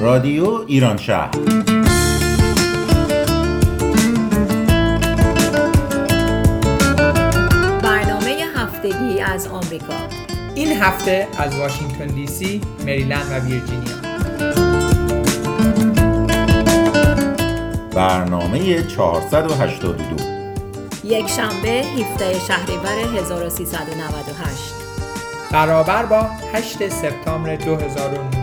رادیو ایران شهر. آمریکا. این هفته از واشنگتن دی سی، مریلند و ویرجینیا. برنامه 482 یک شنبه 17 شهریور 1398 برابر با 8 سپتامبر 2019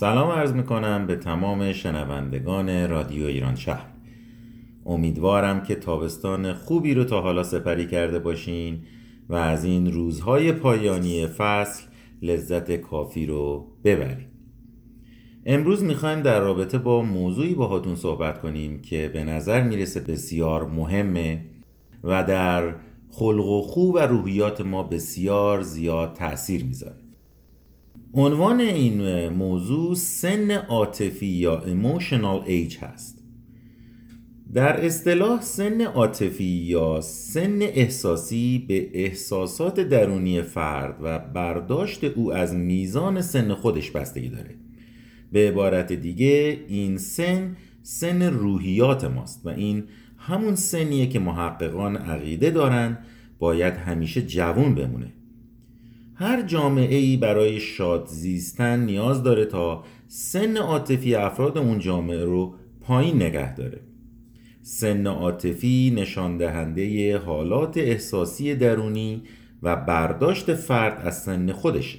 سلام عرض می‌کنم به تمام شنوندگان رادیو ایران شهر. امیدوارم که تابستان خوبی رو تا حالا سپری کرده باشین و از این روزهای پایانی فصل لذت کافی رو ببرید امروز می‌خوایم در رابطه با موضوعی باهاتون صحبت کنیم که به نظر می‌رسه بسیار مهمه و در خلق و خوب و روحیات ما بسیار زیاد تاثیر می‌ذاره. عنوان این موضوع سن عاطفی یا emotional age هست. در اصطلاح سن عاطفی یا سن احساسی به احساسات درونی فرد و برداشت او از میزان سن خودش بستگی داره. به عبارت دیگه این سن سن روحیات ماست و این همون سنیه که محققان عقیده دارن باید همیشه جوون بمونه. هر جامعه ای برای شاد زیستن نیاز داره تا سن عاطفی افراد اون جامعه رو پایین نگه داره. سن عاطفی نشان دهنده حالات احساسی درونی و برداشت فرد از سن خودشه.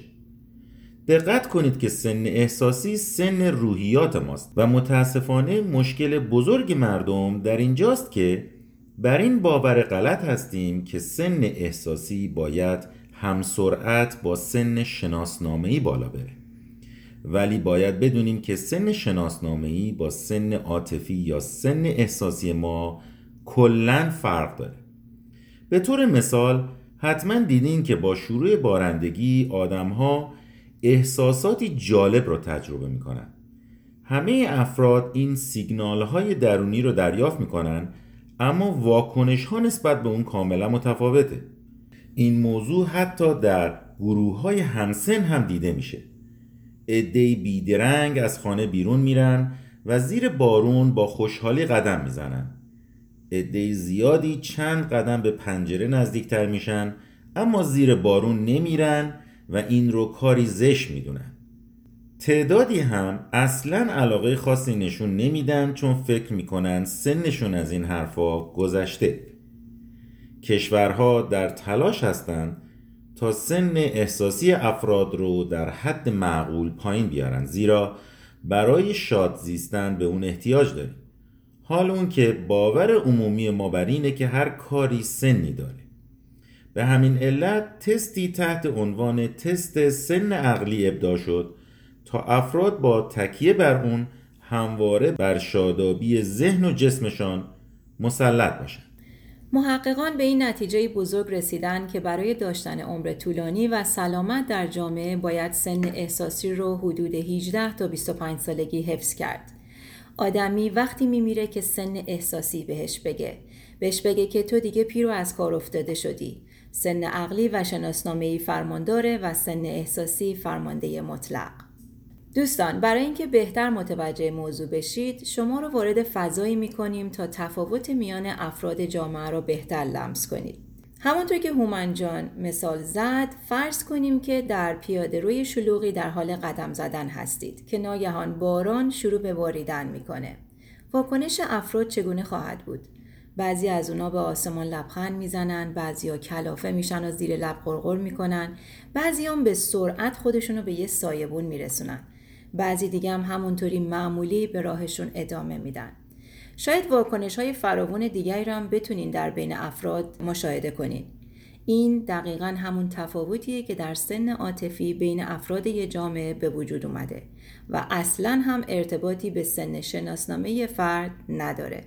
دقت کنید که سن احساسی سن روحیات ماست و متاسفانه مشکل بزرگ مردم در اینجاست که بر این باور غلط هستیم که سن احساسی باید هم سرعت با سن شناسنامه‌ای بالا بره. ولی باید بدونیم که سن شناسنامه‌ای با سن عاطفی یا سن احساسی ما کلا فرق داره. به طور مثال حتما دیدین که با شروع بارندگی آدمها احساساتی جالب رو تجربه می‌کنن. همه افراد این سیگنال های درونی رو دریافت می‌کنن اما واکنش ها نسبت به اون کاملا متفاوته. این موضوع حتی در گروه های همسن هم دیده میشه. عدهای بیدرنگ از خانه بیرون میرن و زیر بارون با خوشحالی قدم می‌زنن. عده زیادی چند قدم به پنجره نزدیکتر میشن اما زیر بارون نمیرن و این رو کاری زش می‌دونن. تعدادی هم اصلا علاقه خاصی نشون نمیدن چون فکر می‌کنن سنشون از این حرفا گذشته. کشورها در تلاش هستند تا سن احساسی افراد رو در حد معقول پایین بیارن زیرا برای شاد زیستن به اون احتیاج داریم. حال اون که باور عمومی ما بر اینه که هر کاری سنی داره. به همین علت تستی تحت عنوان تست سن عقلی ابدا شد تا افراد با تکیه بر اون همواره بر شادابی ذهن و جسمشان مسلط باشند محققان به این نتیجه بزرگ رسیدن که برای داشتن عمر طولانی و سلامت در جامعه باید سن احساسی رو حدود 18 تا 25 سالگی حفظ کرد. آدمی وقتی میمیره که سن احساسی بهش بگه. بهش بگه که تو دیگه پیرو از کار افتاده شدی. سن عقلی و شناسنامه‌ای فرمانداره و سن احساسی فرمانده مطلق. دوستان برای اینکه بهتر متوجه موضوع بشید شما رو وارد فضایی می کنیم تا تفاوت میان افراد جامعه را بهتر لمس کنید. همونطور که هومنجان مثال زد فرض کنیم که در پیاده روی شلوغی در حال قدم زدن هستید که ناگهان باران شروع به باریدن می‌کنه. واکنش افراد چگونه خواهد بود؟ بعضی از اونا به آسمان لبخند می‌زنن ها کلافه میشن و زیر لب قرقر می‌کنن بعضی هم به سرعت خودشونو به یه سایبون میرسونن. بعضی دیگه هم همونطوری معمولی به راهشون ادامه میدن شاید واکنش های فراوون دیگری را هم بتونین در بین افراد مشاهده کنین. این دقیقا همون تفاوتیه که در سن عاطفی بین افراد یه جامعه به وجود اومده و اصلا هم ارتباطی به سن شناسنامه فرد نداره.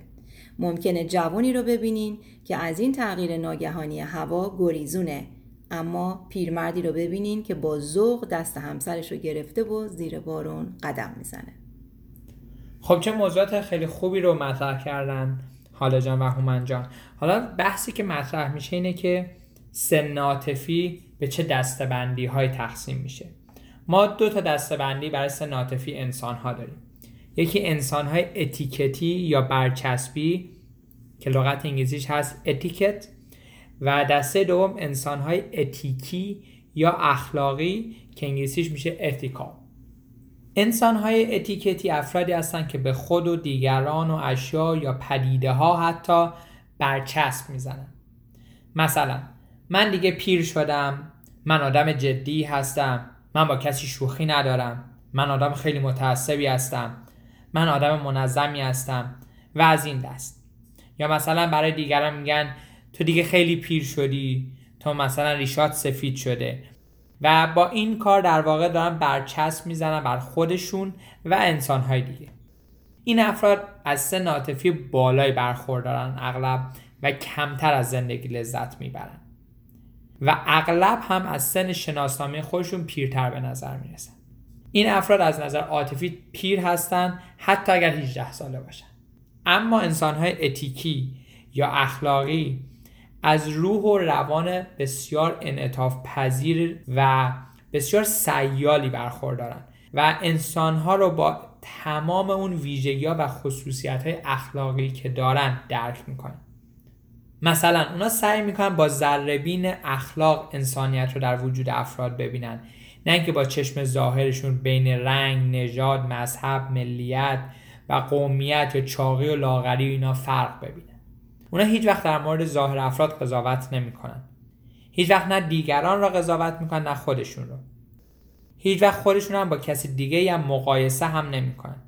ممکنه جوانی رو ببینین که از این تغییر ناگهانی هوا گریزونه اما پیرمردی رو ببینین که با ذوق دست همسرش رو گرفته و زیر بارون قدم می‌زنه. خب چه موضوعات خیلی خوبی رو مطرح کردن حالا جان و هومن جان. حالا بحثی که مطرح میشه اینه که سن عاطفی به چه دستبندی های تقسیم میشه. ما دو تا دستبندی برای سن عاطفی انسان ها داریم. یکی انسان های اتیکتی یا برچسبی که لغت انگلیسیش هست اتیکت. و دسته دوم انسان های اتیکی یا اخلاقی که انگلیسیش میشه اتیکال انسان های اتیکتی افرادی هستند که به خود و دیگران و اشیا یا پدیده ها حتی برچسب می‌زنن مثلا من دیگه پیر شدم من آدم جدی هستم من با کسی شوخی ندارم من آدم خیلی متعصبی هستم من آدم منظمی هستم و از این دست. یا مثلا برای دیگران میگن تو دیگه خیلی پیر شدی. تو مثلا ریشات سفید شده. و با این کار در واقع دارن برچسب می‌زنن بر خودشون و انسانهای دیگه. این افراد از سن عاطفی بالایی برخوردارن اغلب و کمتر از زندگی لذت می‌برن. و اغلب هم از سن شناسنامه خودشون پیرتر به نظر می‌رسن. این افراد از نظر عاطفی پیر هستن حتی اگر 18 ساله باشن. اما انسانهای اتیکی یا اخلاقی از روح و روان بسیار انعطاف پذیر و بسیار سیالی برخوردارن و انسانها رو با تمام اون ویژگی و خصوصیت های اخلاقی که دارن درک می‌کنن. مثلا اونا سعی می‌کنن با ذربین اخلاق انسانیت رو در وجود افراد ببینن. نه اینکه با چشم ظاهرشون بین رنگ، نژاد، مذهب، ملیت و قومیت یا چاقی و لاغری و اینا فرق ببینن. اونا هیچ وقت در مورد ظاهر افراد قضاوت نمی‌کنن. هیچ وقت نه دیگران را قضاوت می‌کنن نه خودشون رو. هیچ وقت خودشون هم با کسی دیگه یا مقایسه هم نمی‌کنن.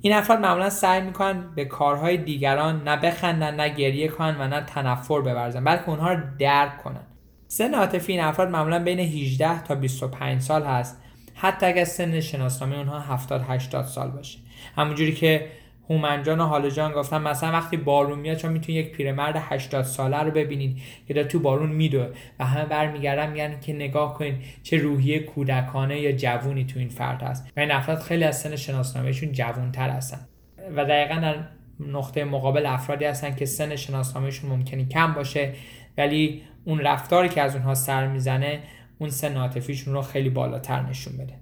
این افراد معمولا سعی می‌کنن به کارهای دیگران نه بخندن نه گریه کنن و نه تنفر ببرزن بلکه اونها رو درک کنن. سن عاطفی این افراد معمولا بین 18 تا 25 سال هست. حتی اگر سن شناسنامه اونها 70 80 سال باشه. همونجوری که هومنجان و حالجان گفتن مثلا وقتی بارون میاد چون می‌تونید یک پیرمرد 80 ساله رو ببینید که داره تو بارون میدوه و همه برمیگردن میگن که نگاه کنید چه روحیه کودکانه یا جوونی تو این فرد هست. و این افراد خیلی از سن شناسنامهشون جوونتر هستن. و دقیقا در نقطه مقابل افرادی هستن که سن شناسنامهشون ممکنی کم باشه ولی اون رفتاری که از اونها سر می‌زنه اون سن عاطفیشون رو خیلی بالاتر نشون بده.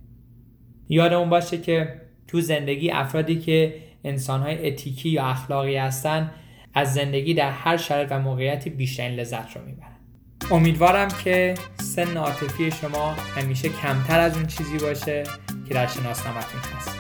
یادمون باشه که تو زندگی افرادی که انسانهای اتیکی یا اخلاقی هستن از زندگی در هر شرایط و موقعیتی بیشترین لذت رو می‌برن. امیدوارم که سن عاطفی شما همیشه کمتر از اون چیزی باشه که در شناسنامتون هست.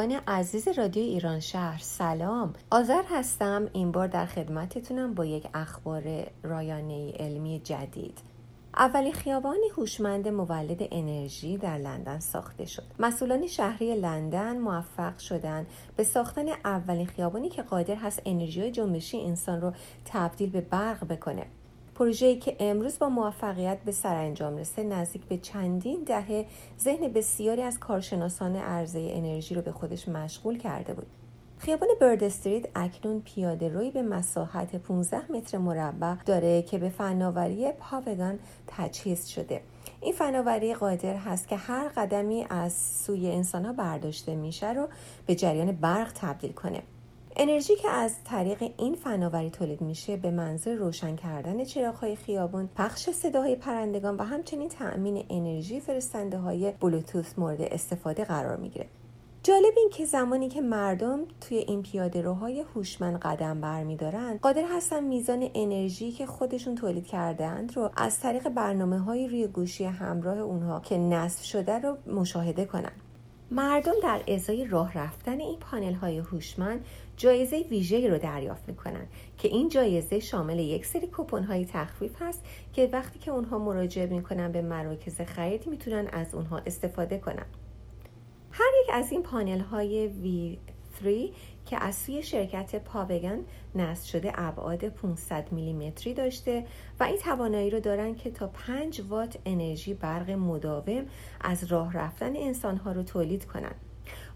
شنوندگان عزیز رادیو ایران شهر سلام آذر هستم این بار در خدمتتونم با یک اخبار رایانه علمی جدید اولین خیابان هوشمند مولد انرژی در لندن ساخته شد. مسئولان شهری لندن موفق شدند به ساختن اولین خیابانی که قادر هست انرژی جنبشی انسان رو تبدیل به برق بکنه. پروژه‌ای که امروز با موفقیت به سرانجام رسه نزدیک به چندین دهه ذهن بسیاری از کارشناسان عرضه انرژی رو به خودش مشغول کرده بود. خیابان برد استریت اکنون پیاده روی به مساحت 15 متر مربع داره که به فناوری پاوگان تجهیز شده. این فناوری قادر هست که هر قدمی از سوی انسان ها برداشته میشه رو به جریان برق تبدیل کنه. انرژی که از طریق این فناوری تولید میشه به منظور روشن کردن چراغهای خیابان پخش صداهای پرندگان و همچنین تأمین انرژی فرستنده های بلوتوث مورد استفاده قرار می‌گیره. جالب این که زمانی که مردم توی این پیاده روهای هوشمند قدم برمیدارن قادر هستن میزان انرژی که خودشون تولید کردهاند رو از طریق برنامه های روی گوشی همراه اونها که نصب شده رو مشاهده کنن. مردم در ازای راه رفتن این پانل های هوشمند جایزه ویژه رو دریافت می‌کنن که این جایزه شامل یک سری کوپن های تخفیف هست که وقتی که اونها مراجعه می‌کنن به مراکز خرید می‌تونن از اونها استفاده کنن هر یک از این پانل های V3 که از سوی شرکت Pavegen نصب شده ابعاد 500 میلیمتری داشته و این توانایی رو دارن که تا 5 وات انرژی برق مداوم از راه رفتن انسانها رو تولید کنند.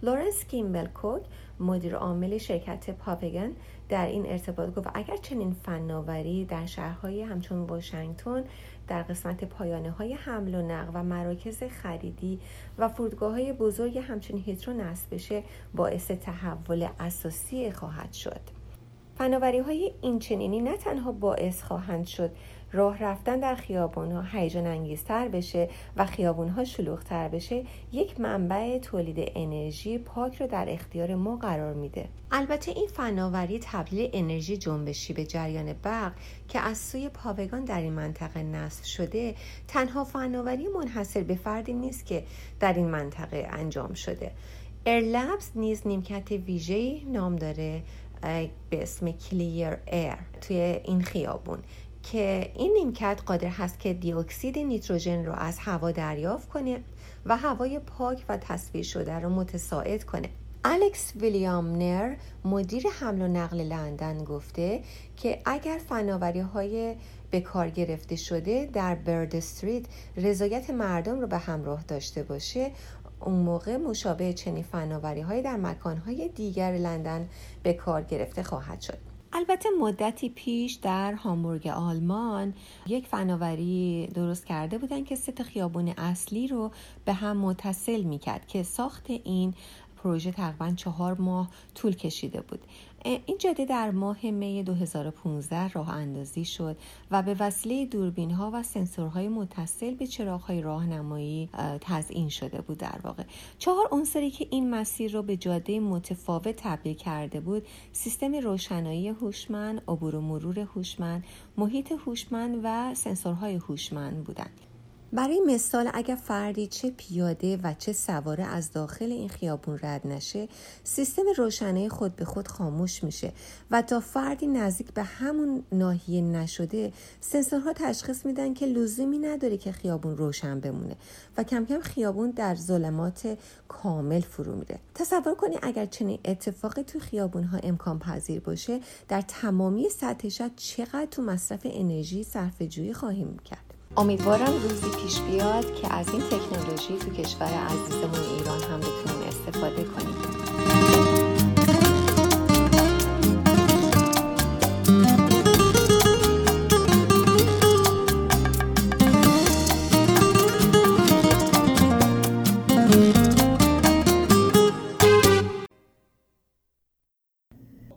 لورنس کیمبل کوک مدیر عامل شرکت Pavegen در این ارتباط گفت اگر چنین فناوری در شهرهای همچون واشنگتن در قسمت پایانه های حمل و نقل و مراکز خریدی و فرودگاه های بزرگ همچنین هیترو نصب بشه باعث تحول اساسی خواهد شد. فناوری های این چنینی نه تنها باعث خواهند شد راه رفتن در خیابان ها هیجان انگیزتر بشه و خیابون ها شلوغتر بشه یک منبع تولید انرژی پاک رو در اختیار ما قرار میده. البته این فناوری تبدیل انرژی جنبشی به جریان برق که از سوی پاوگان در این منطقه نصب شده تنها فناوری منحصر به فردی نیست که در این منطقه انجام شده. Airlabs نیز نیمکت ویژه‌ای نام داره به اسم Clear Air توی این خیابون. که این نیمکت قادر هست که دیوکسید نیتروژن رو از هوا دریافت کنه و هوای پاک و تصفیه شده رو متساعد کنه. الکس ویلیامز مدیر حمل و نقل لندن گفته که اگر فناوری های به کار گرفته شده در برد استریت رضایت مردم رو به همراه داشته باشه اون موقع مشابه چنین فناوری های در مکان های دیگر لندن به کار گرفته خواهد شد. البته مدتی پیش در هامبورگ آلمان یک فناوری درست کرده بودن که ست خیابون اصلی رو به هم متصل می‌کرد که ساخت این پروژه تقریبا چهار ماه طول کشیده بود. این جاده در ماه می 2015 راه اندازی شد و به وسیله دوربین ها و سنسورهای متصل به چراغ های راهنمایی تزیین شده بود در واقع. چهار عنصری که این مسیر را به جاده متفاوت تبدیل کرده بود سیستم روشنایی هوشمند عبور و مرور هوشمند محیط هوشمند و سنسورهای هوشمند بودند. برای مثال اگر فردی چه پیاده و چه سواره از داخل این خیابون رد نشه سیستم روشنه خود به خود خاموش میشه و تا فردی نزدیک به همون ناحیه نشده سنسورها تشخیص میدن که لزومی نداره که خیابون روشن بمونه و کم کم خیابون در ظلمات کامل فرو میره. تصور کنید اگر چنین اتفاقی تو خیابون ها امکان پذیر باشه در تمامی سطح چقدر تو مصرف انرژی صرف جویی خواهیم کرد. امیدوارم روزی پیش بیاد که از این تکنولوژی تو کشور عزیزمون ایران هم بتونیم استفاده کنیم.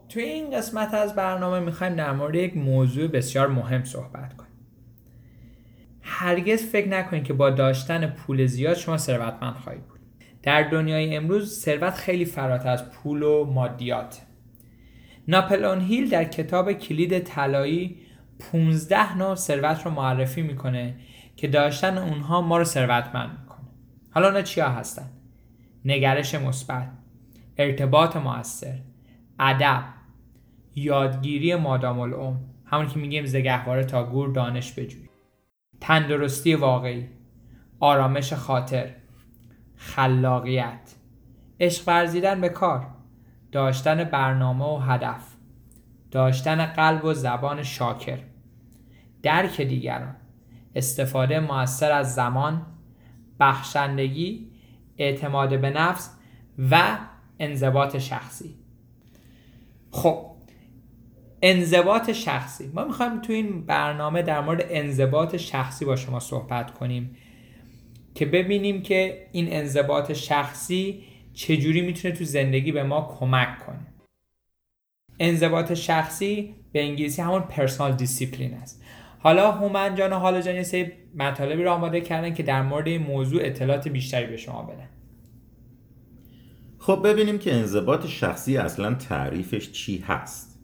توی این قسمت از برنامه می‌خوایم در مورد یک موضوع بسیار مهم صحبت کنیم. هرگز فکر نکنید که با داشتن پول زیاد شما ثروتمند خواهید بود. در دنیای امروز ثروت خیلی فراتر از پول و مادیات. ناپلون هیل در کتاب کلید طلایی 15 نوع ثروت رو معرفی می‌کنه که داشتن اونها ما رو ثروتمند می‌کنه. حالا اونا چیا هستن؟ نگرش مثبت ارتباط موثر ادب یادگیری مادام العمر. همون که میگیم زگهواره تا گور دانش بجوی تندرستی واقعی. آرامش خاطر. خلاقیت. عشق ورزیدن به کار. داشتن برنامه و هدف. داشتن قلب و زبان شاکر. درک دیگران. استفاده موثر از زمان بخشندگی اعتماد به نفس و انضباط شخصی. خب انضباط شخصی. ما می‌خوایم تو این برنامه در مورد انضباط شخصی با شما صحبت کنیم که ببینیم که این انضباط شخصی چجوری می‌تونه تو زندگی به ما کمک کنه. انضباط شخصی به انگلیسی همون personal discipline است. حالا هومن جان و حالا جان یه سری مطالبی رو آماده کردن که در مورد این موضوع اطلاعات بیشتری به شما بدن. خب ببینیم که انضباط شخصی اصلا تعریفش چی هست.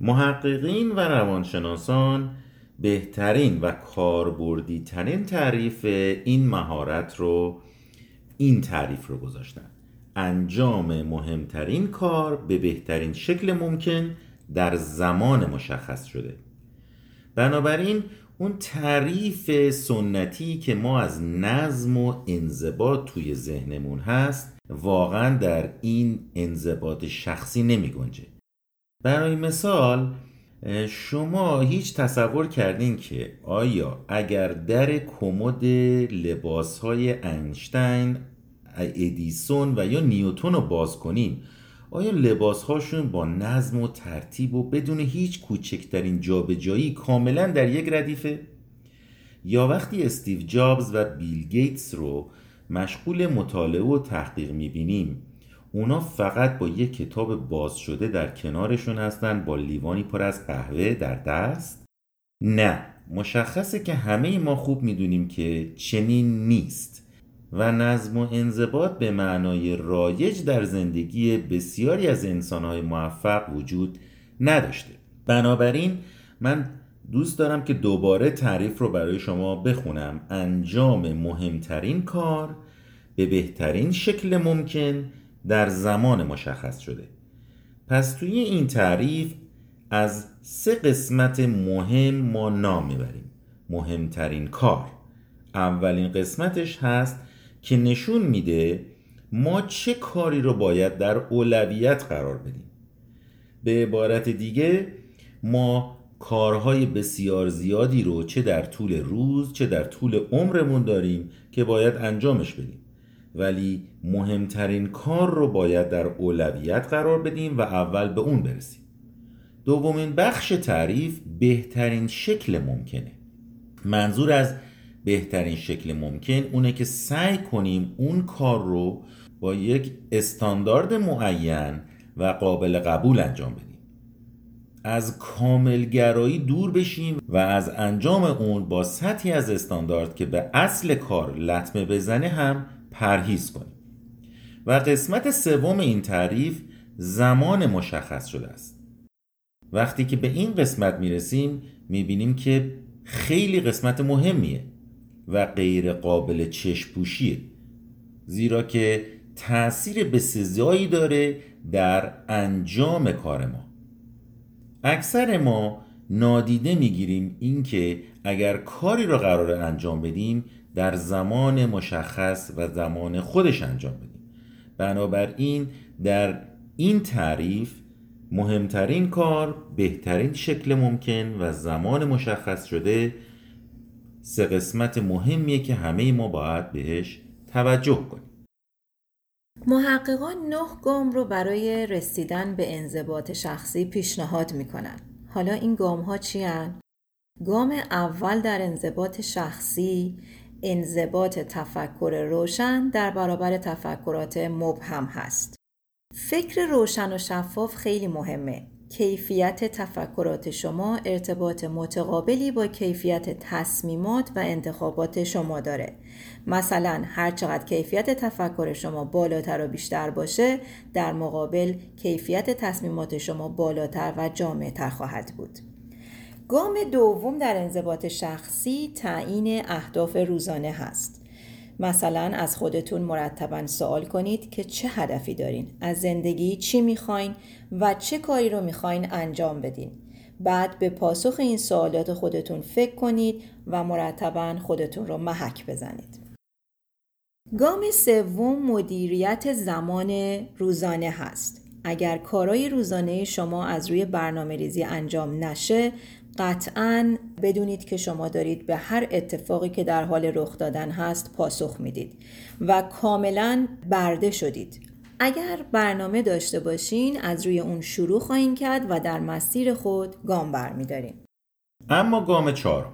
محققین و روانشناسان بهترین و کاربردی ترین تعریف این مهارت رو این تعریف رو گذاشتن. انجام مهمترین کار به بهترین شکل ممکن در زمان مشخص شده. بنابراین اون تعریف سنتی که ما از نظم و انضباط توی ذهنمون هست واقعا در این انضباط شخصی نمی گنجه برای مثال شما هیچ تصور کردین که آیا اگر در کمد لباس های انشتین ادیسون و یا نیوتون رو باز کنیم آیا لباس هاشون با نظم و ترتیب و بدون هیچ کوچکترین جابجایی کاملا در یک ردیفه؟ یا وقتی استیو جابز و بیل گیتس رو مشغول مطالعه و تحقیق می‌بینیم اونا فقط با یک کتاب باز شده در کنارشون هستن با لیوانی پر از قهوه در دست؟ نه. مشخصه که همه ما خوب می‌دونیم که چنین نیست و نظم و انضباط به معنای رایج در زندگی بسیاری از انسانهای موفق وجود نداشته. بنابراین من دوست دارم که دوباره تعریف رو برای شما بخونم. انجام مهمترین کار به بهترین شکل ممکن در زمان مشخص شده. پس توی این تعریف از سه قسمت مهم ما نام می‌بریم. مهمترین کار. اولین قسمتش هست که نشون میده ما چه کاری رو باید در اولویت قرار بدیم. به عبارت دیگه ما کارهای بسیار زیادی رو چه در طول روز چه در طول عمرمون داریم که باید انجامش بدیم. ولی مهمترین کار رو باید در اولویت قرار بدیم و اول به اون برسیم. دومین بخش تعریف بهترین شکل ممکنه. منظور از بهترین شکل ممکن اونه که سعی کنیم اون کار رو با یک استاندارد معین و قابل قبول انجام بدیم. از کاملگرایی دور بشیم و از انجام اون با سطحی از استاندارد که به اصل کار لطمه بزنه هم پرهیز کنیم. و قسمت سوم این تعریف زمان مشخص شده است. وقتی که به این قسمت می‌رسیم می‌بینیم که خیلی قسمت مهمیه و غیر قابل چشپوشیه زیرا که تأثیر بسزایی داره در انجام کار ما. اکثر ما نادیده می‌گیریم اینکه اگر کاری را قرار انجام بدیم در زمان مشخص و زمان خودش انجام بدیم. بنابراین در این تعریف مهمترین کار بهترین شکل ممکن و زمان مشخص شده سه قسمت مهمیه که همه ما باید بهش توجه کنیم. محققان نه گام رو برای رسیدن به انضباط شخصی پیشنهاد می‌کنن حالا این گام ها چی هن؟ گام اول در انضباط شخصی انضباط تفکر روشن در برابر تفکرات مبهم هست. فکر روشن و شفاف خیلی مهمه. کیفیت تفکرات شما ارتباط متقابلی با کیفیت تصمیمات و انتخابات شما داره. مثلا هر چقدر کیفیت تفکر شما بالاتر و بیشتر باشه در مقابل کیفیت تصمیمات شما بالاتر و جامعتر خواهد بود. گام دوم در انضباط شخصی تعیین اهداف روزانه هست. مثلا از خودتون مرتبا سوال کنید که چه هدفی دارین؟ از زندگی چی می‌خواین و چه کاری رو می‌خواین انجام بدین؟ بعد به پاسخ این سوالات خودتون فکر کنید و مرتبا خودتون رو محک بزنید. گام سوم مدیریت زمان روزانه هست. اگر کارای روزانه شما از روی برنامه ریزی انجام نشه قطعا بدونید که شما دارید به هر اتفاقی که در حال رخ دادن هست پاسخ می‌دید و کاملا برده شدید. اگر برنامه داشته باشین از روی اون شروع خواهیم کرد و در مسیر خود گام برمیداریم اما گام چهارم.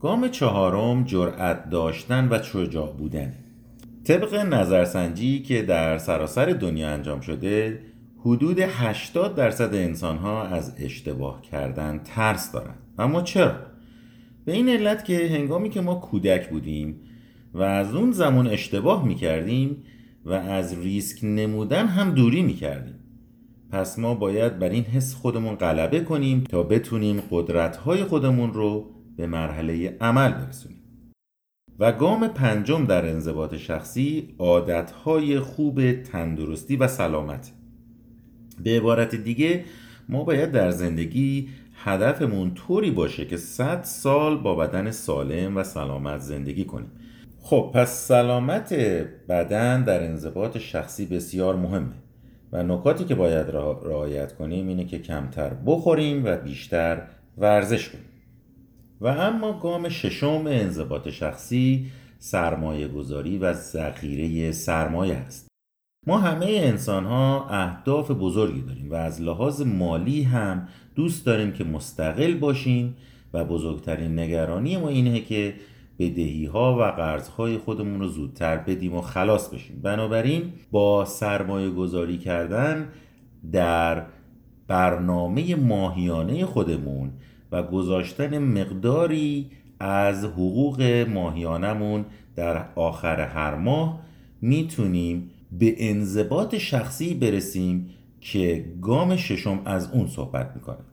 گام چهارم جرأت داشتن و شجاع بودن. طبق نظرسنجی که در سراسر دنیا انجام شده حدود 80 درصد انسان ها از اشتباه کردن ترس دارند اما چرا؟ به این علت که هنگامی که ما کودک بودیم و از اون زمان اشتباه می کردیم و از ریسک نمودن هم دوری می کردیم پس ما باید بر این حس خودمون غلبه کنیم تا بتونیم قدرت‌های خودمون رو به مرحله عمل برسونیم. و گام پنجم در انضباط شخصی عادتهای خوب تندرستی و سلامت. به عبارت دیگه ما باید در زندگی هدفمون طوری باشه که 100 سال با بدن سالم و سلامت زندگی کنیم. خب پس سلامت بدن در انضباط شخصی بسیار مهمه و نکاتی که باید رعایت کنیم اینه که کمتر بخوریم و بیشتر ورزش کنیم. و اما گام ششم انضباط شخصی سرمایه گذاری و ذخیره سرمایه است. ما همه انسان ها اهداف بزرگی داریم و از لحاظ مالی هم دوست داریم که مستقل باشیم و بزرگترین نگرانی ما اینه که بدهی ها و قرض های خودمون رو زودتر بدیم و خلاص بشیم. بنابراین با سرمایه گذاری کردن در برنامه ماهیانه خودمون و گذاشتن مقداری از حقوق ماهیانمون در آخر هر ماه می‌تونیم به انضباط شخصی برسیم که گام ششم از اون صحبت می‌کنه.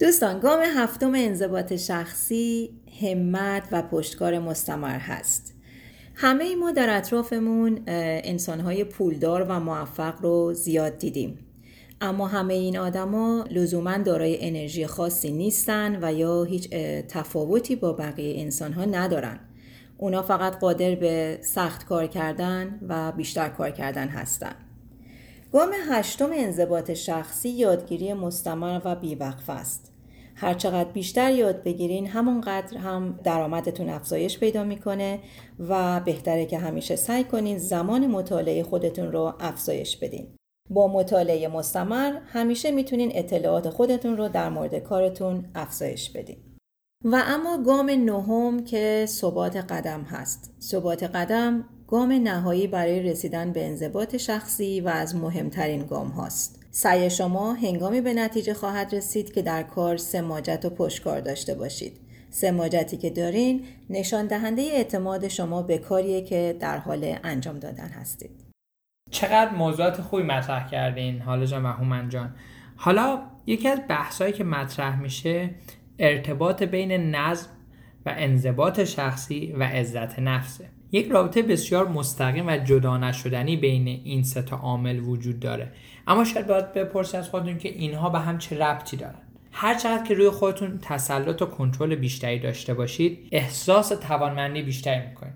دوستان گام هفتم انضباط شخصی همت و پشتکار مستمر هست. همه ما در اطرافمون انسانهای پولدار و موفق رو زیاد دیدیم. اما همه این آدما لزوما دارای انرژی خاصی نیستن و یا هیچ تفاوتی با بقیه انسان ها ندارن. اونا فقط قادر به سخت کار کردن و بیشتر کار کردن هستن. گام هشتم انضباط شخصی یادگیری مستمر و بیوقف است. هرچقدر بیشتر یاد بگیرین همونقدر هم درآمدتون افزایش پیدا می‌کنه و بهتره که همیشه سعی کنین زمان مطالعه خودتون رو افزایش بدین. با مطالعه مستمر همیشه می‌تونین اطلاعات خودتون رو در مورد کارتون افزایش بدین. و اما گام نهم که ثبات قدم هست. ثبات قدم گام نهایی برای رسیدن به انضباط شخصی و از مهمترین گام هاست. سعی شما هنگامی به نتیجه خواهد رسید که در کار سماجت و پشکار داشته باشید. سماجتی که دارین نشان دهنده اعتماد شما به کاریه که در حال انجام دادن هستید. چقدر موضوعات خوبی مطرح کردین حالا جان و جان حالا یکی از بحثایی که مطرح میشه ارتباط بین نظم و انضباط شخصی و عزت نفسه. یک رابطه بسیار مستقیم و جدا نشدنی بین این سه تا عامل وجود داره. اما شاید باید بپرسید از خودتون که اینها به هم چه ربطی دارن. هر چقدر که روی خودتون تسلط و کنترل بیشتری داشته باشید احساس توانمندی بیشتری می‌کنید.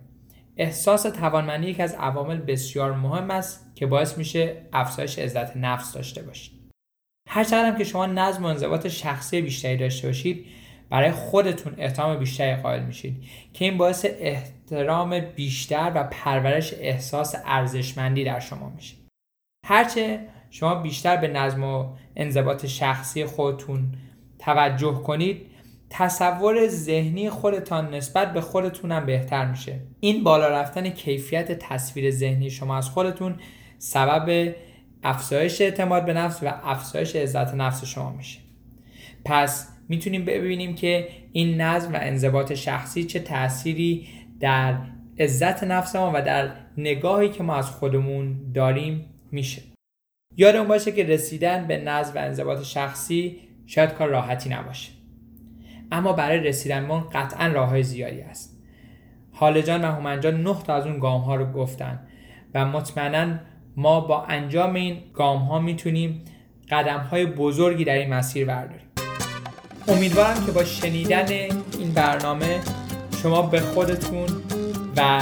احساس توانمندی یک از عوامل بسیار مهم است که باعث میشه افزایش عزت نفس داشته باشید. هر چقدر که شما نظم و انضباط شخصی بیشتری داشته باشید برای خودتون احترام بیشتری قائل میشید که این باعث احترام بیشتر و پرورش احساس ارزشمندی در شما میشه. هرچه شما بیشتر به نظم و انضباط شخصی خودتون توجه کنید تصور ذهنی خودتان نسبت به خودتونم بهتر میشه. این بالا رفتن کیفیت تصویر ذهنی شما از خودتون سبب افزایش اعتماد به نفس و افزایش عزت نفس شما میشه. پس می‌تونیم ببینیم که این نظم و انضباط شخصی چه تأثیری در عزت نفس ما و در نگاهی که ما از خودمون داریم میشه. یادمون باشه که رسیدن به نظم و انضباط شخصی شاید کار راحتی نباشه. اما برای رسیدن من قطعا راه های زیادی است حال جان و هومن جان نه تا از اون گام ها رو گفتن و مطمئنا ما با انجام این گام ها می‌تونیم قدم های بزرگی در این مسیر برداریم. امیدوارم که با شنیدن این برنامه شما به خودتون و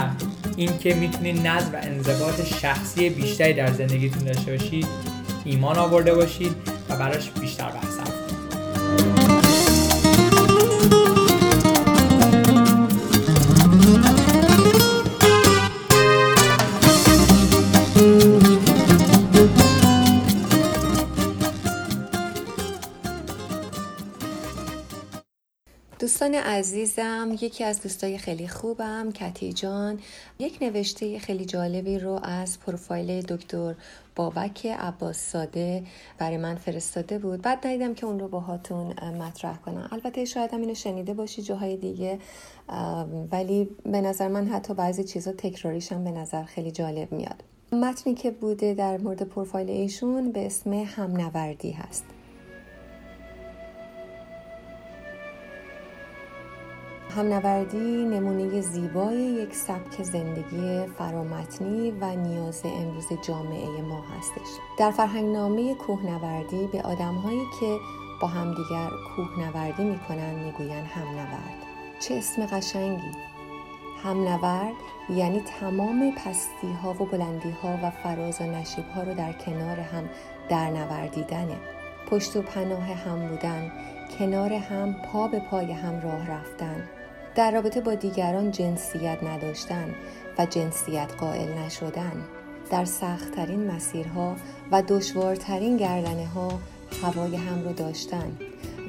اینکه می‌تونید نظم و انضباط شخصی بیشتری در زندگیتون داشته باشید ایمان آورده باشید و براش بیشتر بحث دوستان عزیزم یکی از دوستای خیلی خوبم کتی جان. یک نوشته خیلی جالبی رو از پروفایل دکتر بابک عباس ساده برای من فرستاده بود. بعد ندیدم که اون رو باهاتون مطرح کنم. البته شاید هم اینو شنیده باشی جاهای دیگه ولی به نظر من حتی بعضی چیزا تکراریشم به نظر خیلی جالب میاد. متنی که بوده در مورد پروفایل ایشون به اسم همنوردی هست. همنوردی نمونه زیبای یک سبک زندگی فرامتنی و نیاز امروز جامعه ما هستش. در فرهنگنامه کوهنوردی به آدمهایی که با همدیگر کوهنوردی می‌کنن می‌گوین همنورد. چه اسم قشنگی! همنورد یعنی تمام پستی ها و بلندی ها و فراز و نشیب ها رو در کنار هم در نوردیدنه. پشت و پناه هم بودن کنار هم پا به پای هم راه رفتن. در رابطه با دیگران جنسیت نداشتن و جنسیت قائل نشدن. در سختترین مسیرها و دشوارترین گردنه ها هوای هم رو داشتن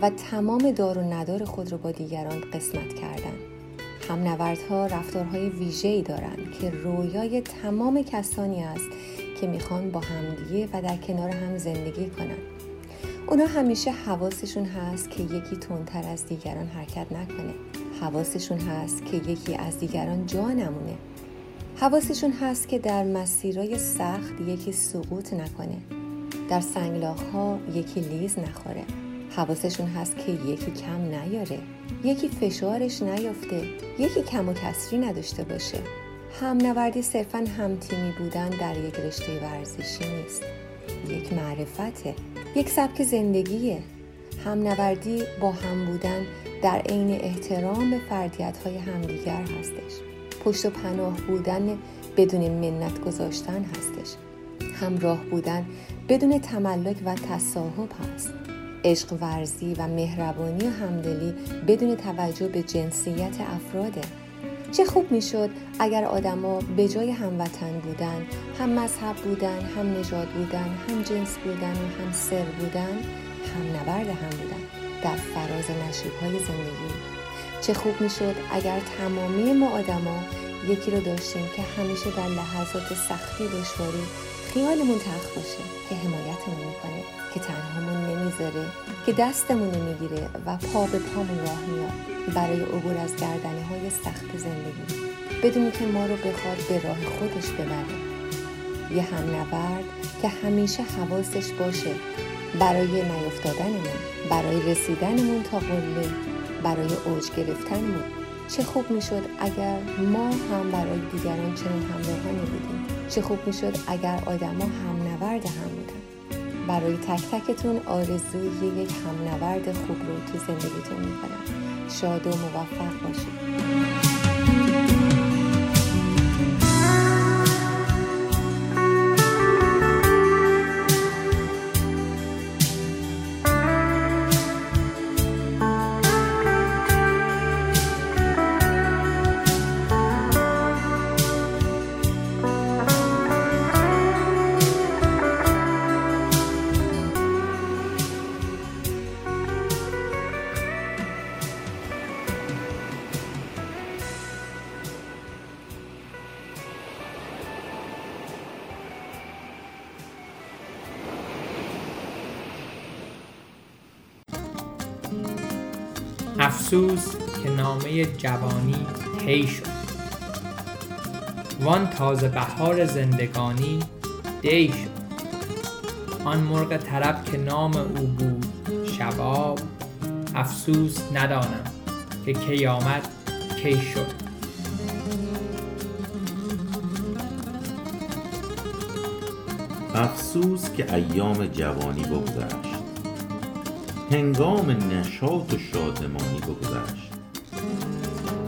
و تمام دار و ندار خود رو با دیگران قسمت کردن. هم نوردها رفتارهای ویژه‌ای دارند که رویای تمام کسانی است که می‌خوان با همدیگه و در کنار هم زندگی کنند. اونا همیشه حواسشون هست که یکی تندتر از دیگران حرکت نکنه. حواسشون هست که یکی از دیگران جا نمونه حواسشون هست که در مسیرهای سخت یکی سقوط نکنه. در سنگلاخ ها یکی لیز نخوره. حواسشون هست که یکی کم نیاره. یکی فشارش نیفته یکی کم و کسری نداشته باشه. هم نوردی صرفا همتیمی بودن در یک رشته ورزشی نیست. یک معرفته. یک سبک زندگیه. هم نوردی با هم بودن در عین احترام به فردیت های همدیگر هستش. پشت و پناه بودن بدون منت گذاشتن هستش. همراه بودن بدون تملک و تصاحب هست. عشق ورزی و مهربانی و همدلی بدون توجه به جنسیت افراده. چه خوب می‌شد اگر آدما به جای هموطن بودن هم مذهب بودن هم نژاد بودن هم جنس بودن و هم سر بودن هم نبرد هم بودن در فراز نشیب های زندگی. چه خوب می‌شد اگر تمامی ما آدما یکی رو داشتیم که همیشه در لحظات سختی دشواری خیالمون تخت باشه که حمایتمون می‌کنه که تنهامون نمی‌ذاره که دستمون می‌گیره و پا به پامون راه میاد برای عبور از گردنه های سخت زندگی. بدونی که ما رو بخواد به راه خودش ببره. یه هم نبرد که همیشه حواسش باشه برای نیفتادنمون برای رسیدنمون تا قله برای اوج گرفتنمون. چه خوب می‌شد اگر ما هم برای دیگران چنین همراهانی بودیم چه خوب می‌شد اگر آدما هم نورد هم بودن. برای تک تکتون آرزوی یک هم نورد خوب رو تو زندگیتون می‌کنم. شاد و موفق باشید. جوانی هی شد. وان تازه بهار زندگانی دی شد. آن مرغ طرب که نام او بود شباب افسوس ندانم که کی آمد کی شد. افسوس که ایام جوانی بگذشت. هنگام نشاط و شادمانی بگذشت.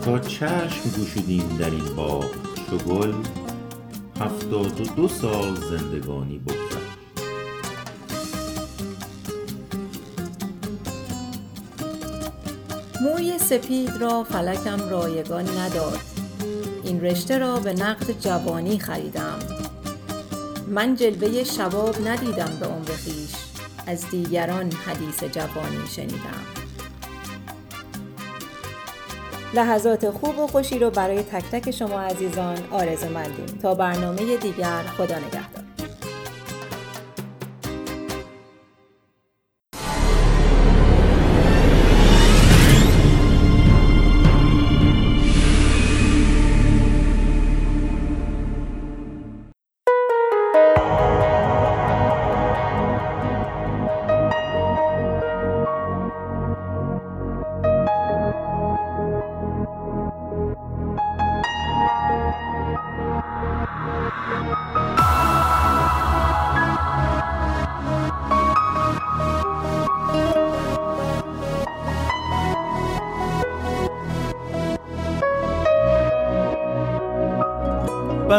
تا چشم گوشیدیم در این باغ چو گل هفتاد و دو سال زندگانی بگذشت موی سپید را فلکم رایگان نداد. این رشته را به نقد جوانی خریدم. من جلوه شباب ندیدم به عمر خویش از دیگران حدیث جوانی شنیدم. لحظات خوب و خوشی رو برای تک تک شما عزیزان آرزو مندیم تا برنامه دیگر خدا نگهدار.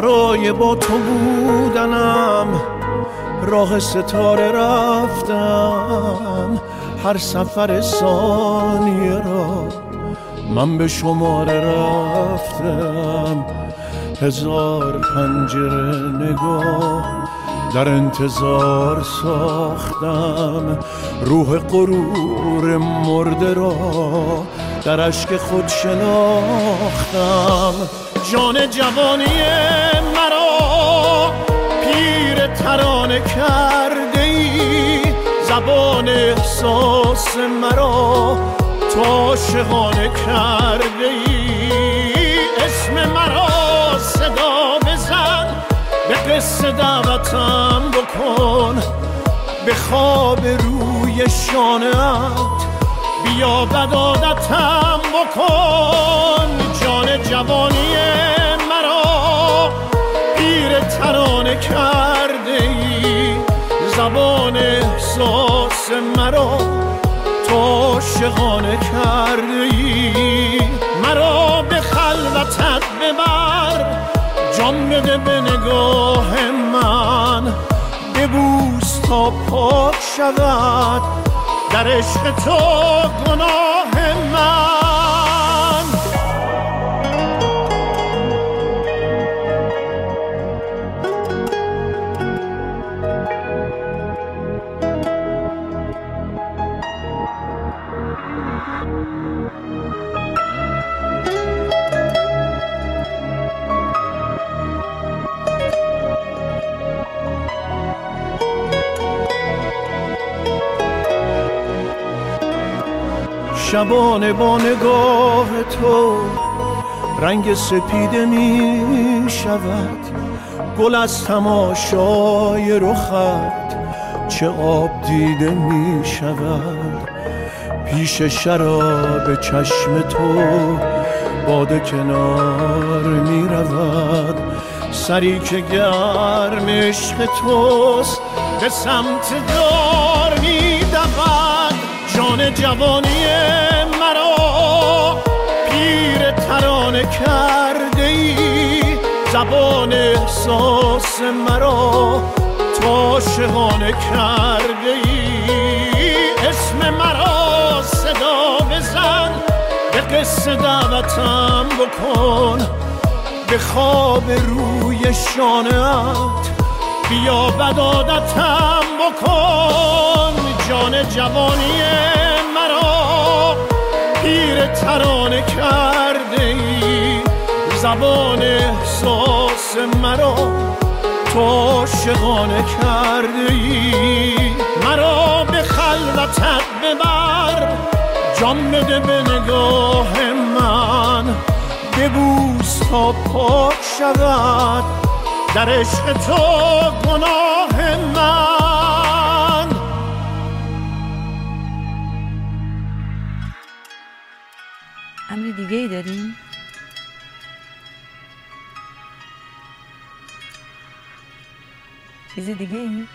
برای با تو بودنم راه ستاره رفتم. هر سفر ثانیه را من به شماره رفتم. هزار پنجره نگاه در انتظار ساختم. روح غرور مرده را در عشق خود شناختم. جان جوانی مرا پیر ترانه کرده ای. زبان احساس مرا تا شغانه کرده ای. اسم مرا صدا بزن به قصه دعوتم بکن. به خواب روی شانت بیا بدادتم بکن. جوانی مرا پیر ترانه کرده ای زبان احساس مرا تو شغانه کرده ای مرا به خلوتت ببر جان بده به نگاه من. ببوس تا پاک شود در عشق تو گناه من. شبانه با نگاه تو. رنگ سپیده می شود. گل از تماشای رخت. چه آب دیده می شود. پیش شراب چشم تو. باده کنار می رود. سری که گرم عشق توست به سمت دار می دود. جان جوانی کرده ای زبان احساس مرا تو شغانه کرده ای اسم مرا صدا بزن به قصه دعوتم بکن. به خواب روی شانت بیا بدادتم بکن. جان جوانی مرا پیر ترانه کرده ای زبان احساس مرا تو شغانه کرده ای مرا به خلوتت ببر جان بده به نگاه من. ببوس تا پاک شود در عشق تو گناه دیگه ای داریم؟ چیز دیگه ای؟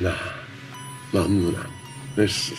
نه ممنونم مرسی